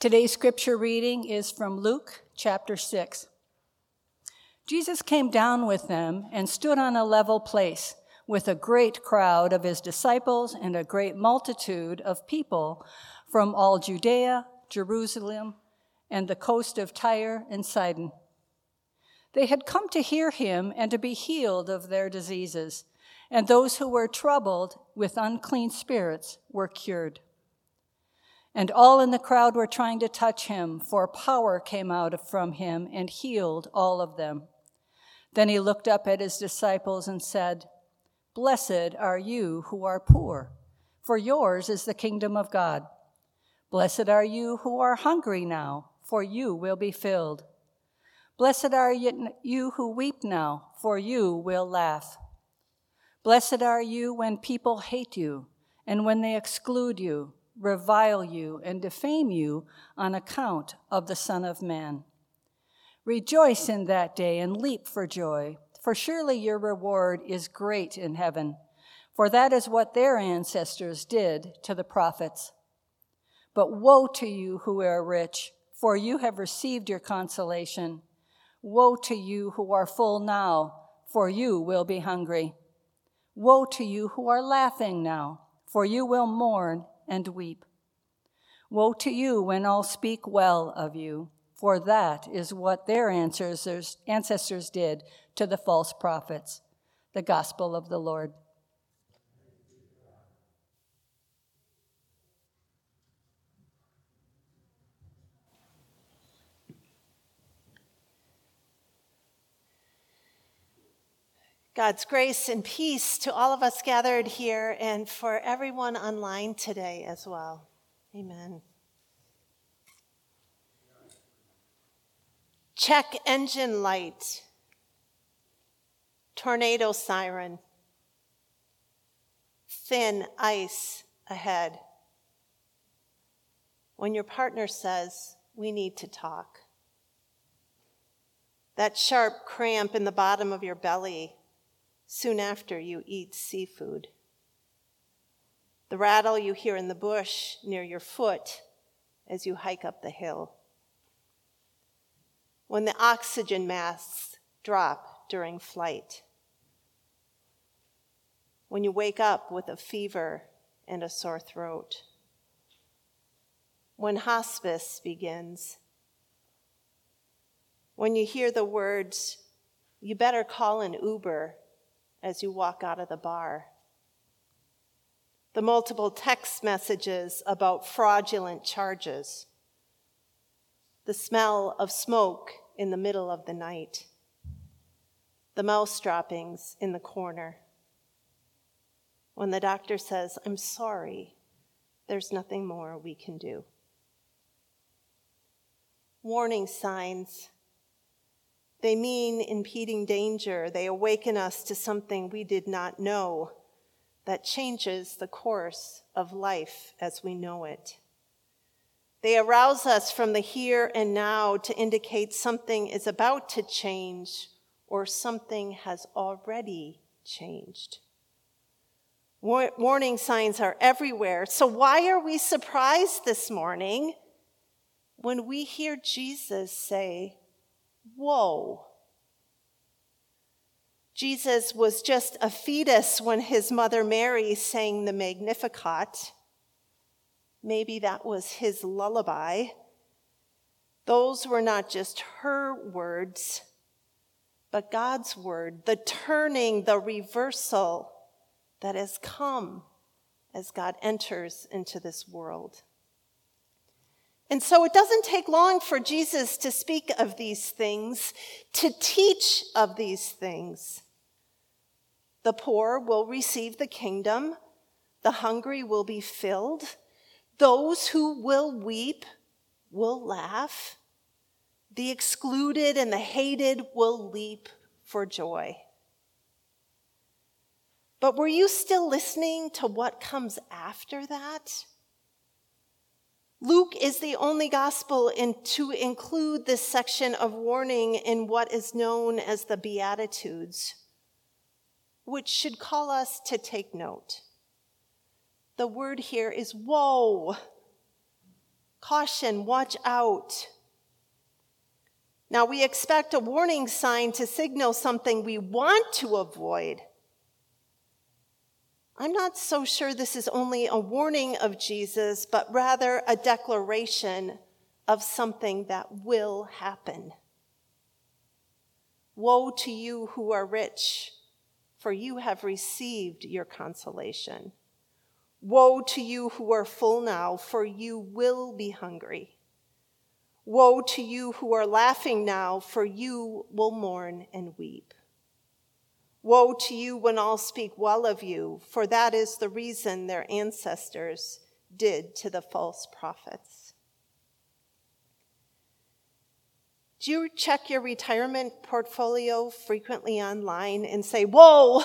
Today's scripture reading is from Luke chapter 6. Jesus came down with them and stood on a level place with a great crowd of his disciples and a great multitude of people from all Judea, Jerusalem, and the coast of Tyre and Sidon. They had come to hear him and to be healed of their diseases, and those who were troubled with unclean spirits were cured. And all in the crowd were trying to touch him, for power came out from him and healed all of them. Then he looked up at his disciples and said, Blessed are you who are poor, for yours is the kingdom of God. Blessed are you who are hungry now, for you will be filled. Blessed are you who weep now, for you will laugh. Blessed are you when people hate you, and when they exclude you, revile you, and defame you on account of the Son of Man. Rejoice in that day and leap for joy, for surely your reward is great in heaven, for that is what their ancestors did to the prophets. But woe to you who are rich, for you have received your consolation. Woe to you who are full now, for you will be hungry. Woe to you who are laughing now, for you will mourn and weep. Woe to you when all speak well of you for that is what their ancestors, ancestors did to the false prophets. The gospel of the Lord. God's grace and peace to all of us gathered here and for everyone online today as well. Amen. Check engine light. Tornado siren. Thin ice ahead. When your partner says, We need to talk. That sharp cramp in the bottom of your belly soon after you eat seafood. The rattle you hear in the bush near your foot as you hike up the hill. When the oxygen masks drop during flight, when you wake up with a fever and a sore throat, when hospice begins, when you hear the words, you better call an Uber as you walk out of the bar. The multiple text messages about fraudulent charges the smell of smoke in the middle of the night, the mouse droppings in the corner. When the doctor says, I'm sorry, there's nothing more we can do. Warning signs. They mean impeding danger. They awaken us to something we did not know that changes the course of life as we know it. They arouse us from the here and now to indicate something is about to change or something has already changed. Warning signs are everywhere. So, why are we surprised this morning when we hear Jesus say, Whoa? Jesus was just a fetus when his mother Mary sang the Magnificat. Maybe that was his lullaby. Those were not just her words, but God's word, the turning, the reversal that has come as God enters into this world. And so it doesn't take long for Jesus to speak of these things, to teach of these things. The poor will receive the kingdom, the hungry will be filled, those who will weep will laugh. The excluded and the hated will leap for joy. But were you still listening to what comes after that? Luke is the only gospel in, to include this section of warning in what is known as the Beatitudes, which should call us to take note. The word here is woe. Caution, watch out. Now, we expect a warning sign to signal something we want to avoid. I'm not so sure this is only a warning of Jesus, but rather a declaration of something that will happen. Woe to you who are rich, for you have received your consolation. Woe to you who are full now, for you will be hungry. Woe to you who are laughing now, for you will mourn and weep. Woe to you when all speak well of you, for that is the reason their ancestors did to the false prophets. Do you check your retirement portfolio frequently online and say, Whoa,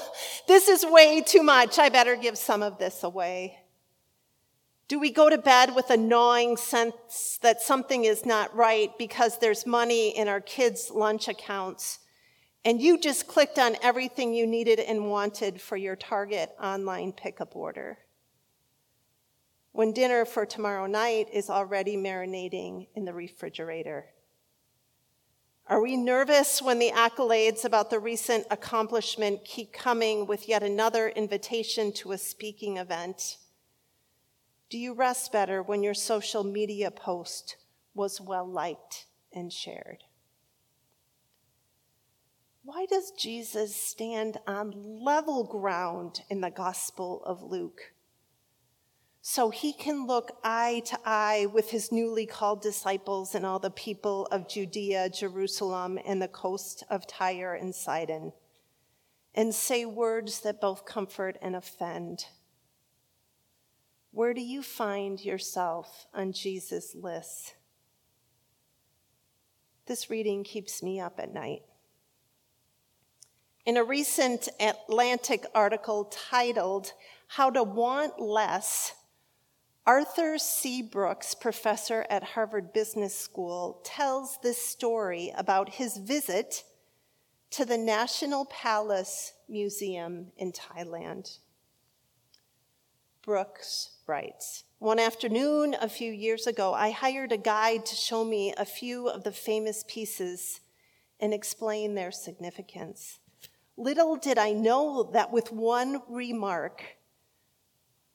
this is way too much. I better give some of this away? Do we go to bed with a gnawing sense that something is not right because there's money in our kids' lunch accounts and you just clicked on everything you needed and wanted for your Target online pickup order? When dinner for tomorrow night is already marinating in the refrigerator? Are we nervous when the accolades about the recent accomplishment keep coming with yet another invitation to a speaking event? Do you rest better when your social media post was well liked and shared? Why does Jesus stand on level ground in the Gospel of Luke? so he can look eye to eye with his newly called disciples and all the people of Judea, Jerusalem, and the coast of Tyre and Sidon, and say words that both comfort and offend. Where do you find yourself on Jesus' list? This reading keeps me up at night. In a recent Atlantic article titled, How to Want Less, Arthur C. Brooks, professor at Harvard Business School, tells this story about his visit to the National Palace Museum in Thailand. Brooks writes One afternoon a few years ago, I hired a guide to show me a few of the famous pieces and explain their significance. Little did I know that with one remark,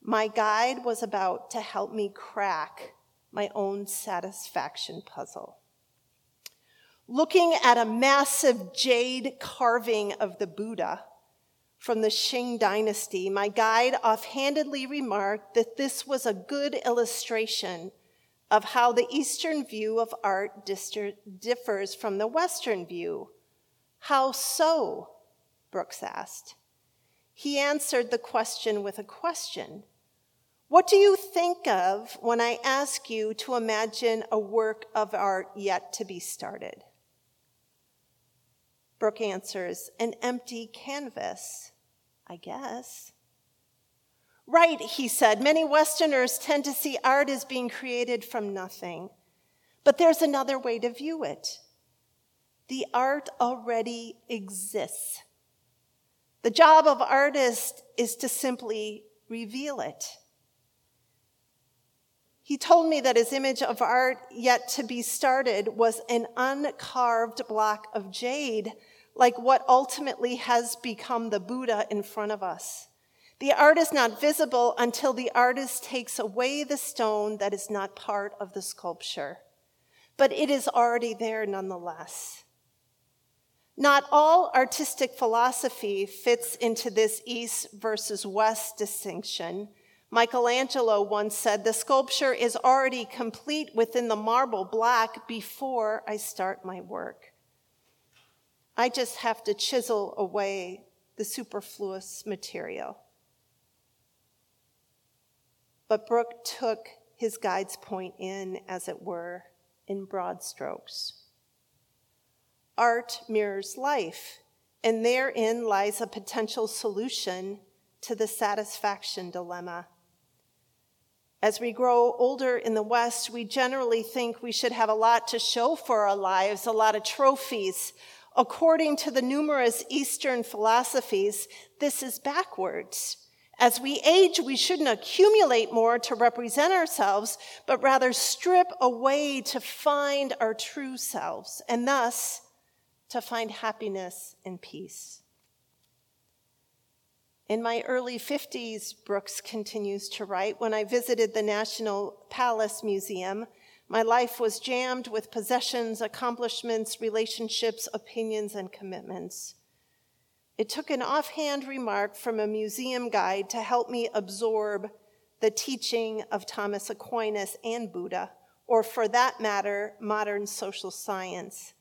my guide was about to help me crack my own satisfaction puzzle. Looking at a massive jade carving of the Buddha from the Qing dynasty, my guide offhandedly remarked that this was a good illustration of how the Eastern view of art differs from the Western view. How so? Brooks asked. He answered the question with a question what do you think of when I ask you to imagine a work of art yet to be started? Brooke answers, An empty canvas, I guess. Right, he said. Many Westerners tend to see art as being created from nothing. But there's another way to view it. The art already exists. The job of artist is to simply reveal it. He told me that his image of art yet to be started was an uncarved block of jade, like what ultimately has become the Buddha in front of us. The art is not visible until the artist takes away the stone that is not part of the sculpture, but it is already there nonetheless. Not all artistic philosophy fits into this East versus West distinction Michelangelo once said, The sculpture is already complete within the marble block before I start my work. I just have to chisel away the superfluous material. But Brooke took his guide's point in, as it were, in broad strokes. Art mirrors life, and therein lies a potential solution to the satisfaction dilemma as we grow older in the West, we generally think we should have a lot to show for our lives, a lot of trophies. According to the numerous Eastern philosophies, this is backwards. As we age, we shouldn't accumulate more to represent ourselves, but rather strip away to find our true selves and thus to find happiness and peace. In my early 50s, Brooks continues to write, when I visited the National Palace Museum, my life was jammed with possessions, accomplishments, relationships, opinions, and commitments. It took an offhand remark from a museum guide to help me absorb the teaching of Thomas Aquinas and Buddha, or for that matter, modern social science,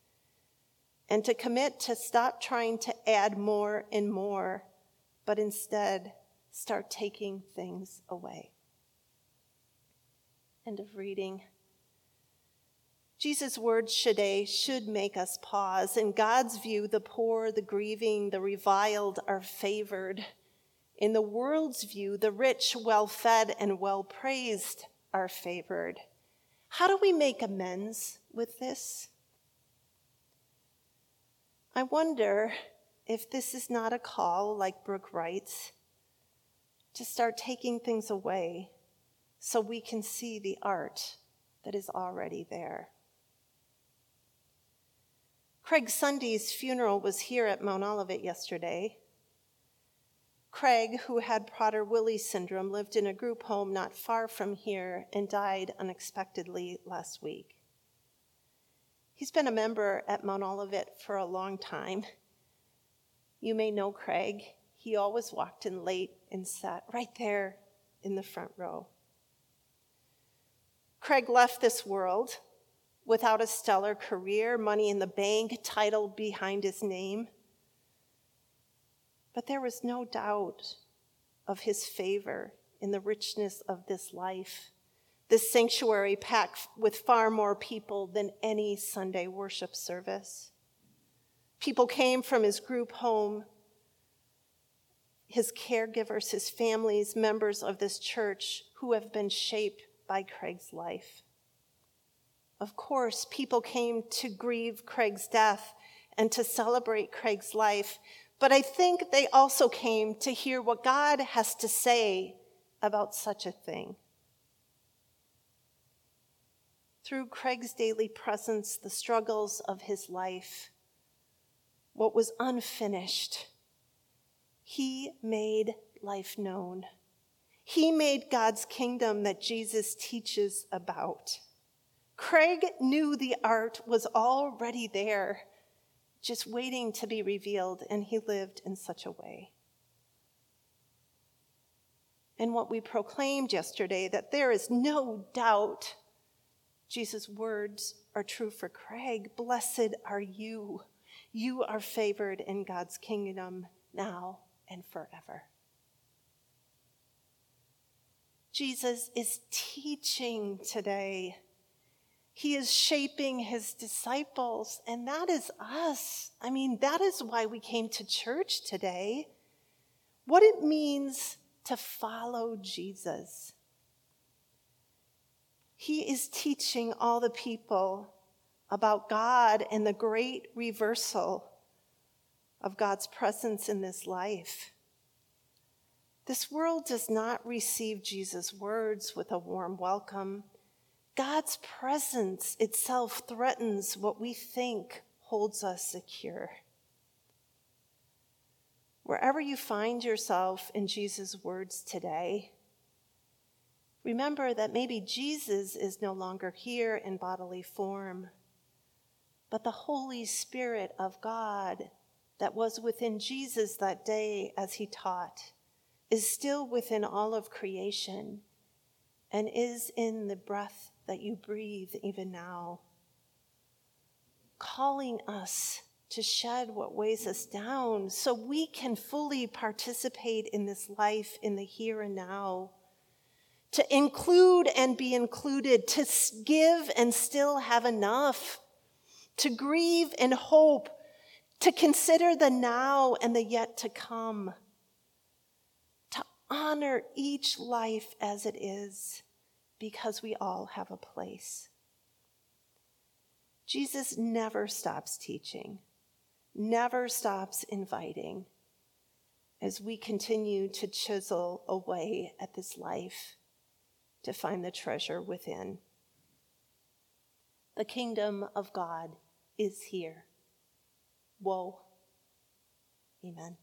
and to commit to stop trying to add more and more, but instead start taking things away. End of reading. Jesus' words today should make us pause. In God's view, the poor, the grieving, the reviled are favored. In the world's view, the rich, well fed, and well praised are favored. How do we make amends with this? I wonder if this is not a call, like Brooke writes, to start taking things away so we can see the art that is already there. Craig Sunday's funeral was here at Mount Olivet yesterday. Craig, who had Prader-Willi syndrome, lived in a group home not far from here and died unexpectedly last week. He's been a member at Mount Olivet for a long time. You may know Craig. He always walked in late and sat right there in the front row. Craig left this world without a stellar career, money in the bank, title behind his name. But there was no doubt of his favor in the richness of this life. This sanctuary packed with far more people than any Sunday worship service. People came from his group home, his caregivers, his families, members of this church who have been shaped by Craig's life. Of course, people came to grieve Craig's death and to celebrate Craig's life, but I think they also came to hear what God has to say about such a thing. Through Craig's daily presence, the struggles of his life, what was unfinished, he made life known. He made God's kingdom that Jesus teaches about. Craig knew the art was already there, just waiting to be revealed, and he lived in such a way. And what we proclaimed yesterday that there is no doubt Jesus' words are true for Craig. Blessed are you. You are favored in God's kingdom now and forever. Jesus is teaching today he is shaping his disciples, and that is us. I mean, that is why we came to church today. What it means to follow Jesus. He is teaching all the people about God and the great reversal of God's presence in this life. This world does not receive Jesus' words with a warm welcome. God's presence itself threatens what we think holds us secure. Wherever you find yourself in Jesus' words today, remember that maybe Jesus is no longer here in bodily form, but the Holy Spirit of God that was within Jesus that day as he taught is still within all of creation and is in the breath that you breathe even now, calling us to shed what weighs us down so we can fully participate in this life in the here and now, to include and be included, to give and still have enough, to grieve and hope, to consider the now and the yet to come, to honor each life as it is because we all have a place. Jesus never stops teaching, never stops inviting. as we continue to chisel away at this life to find the treasure within. The kingdom of God is here. Woe. Amen.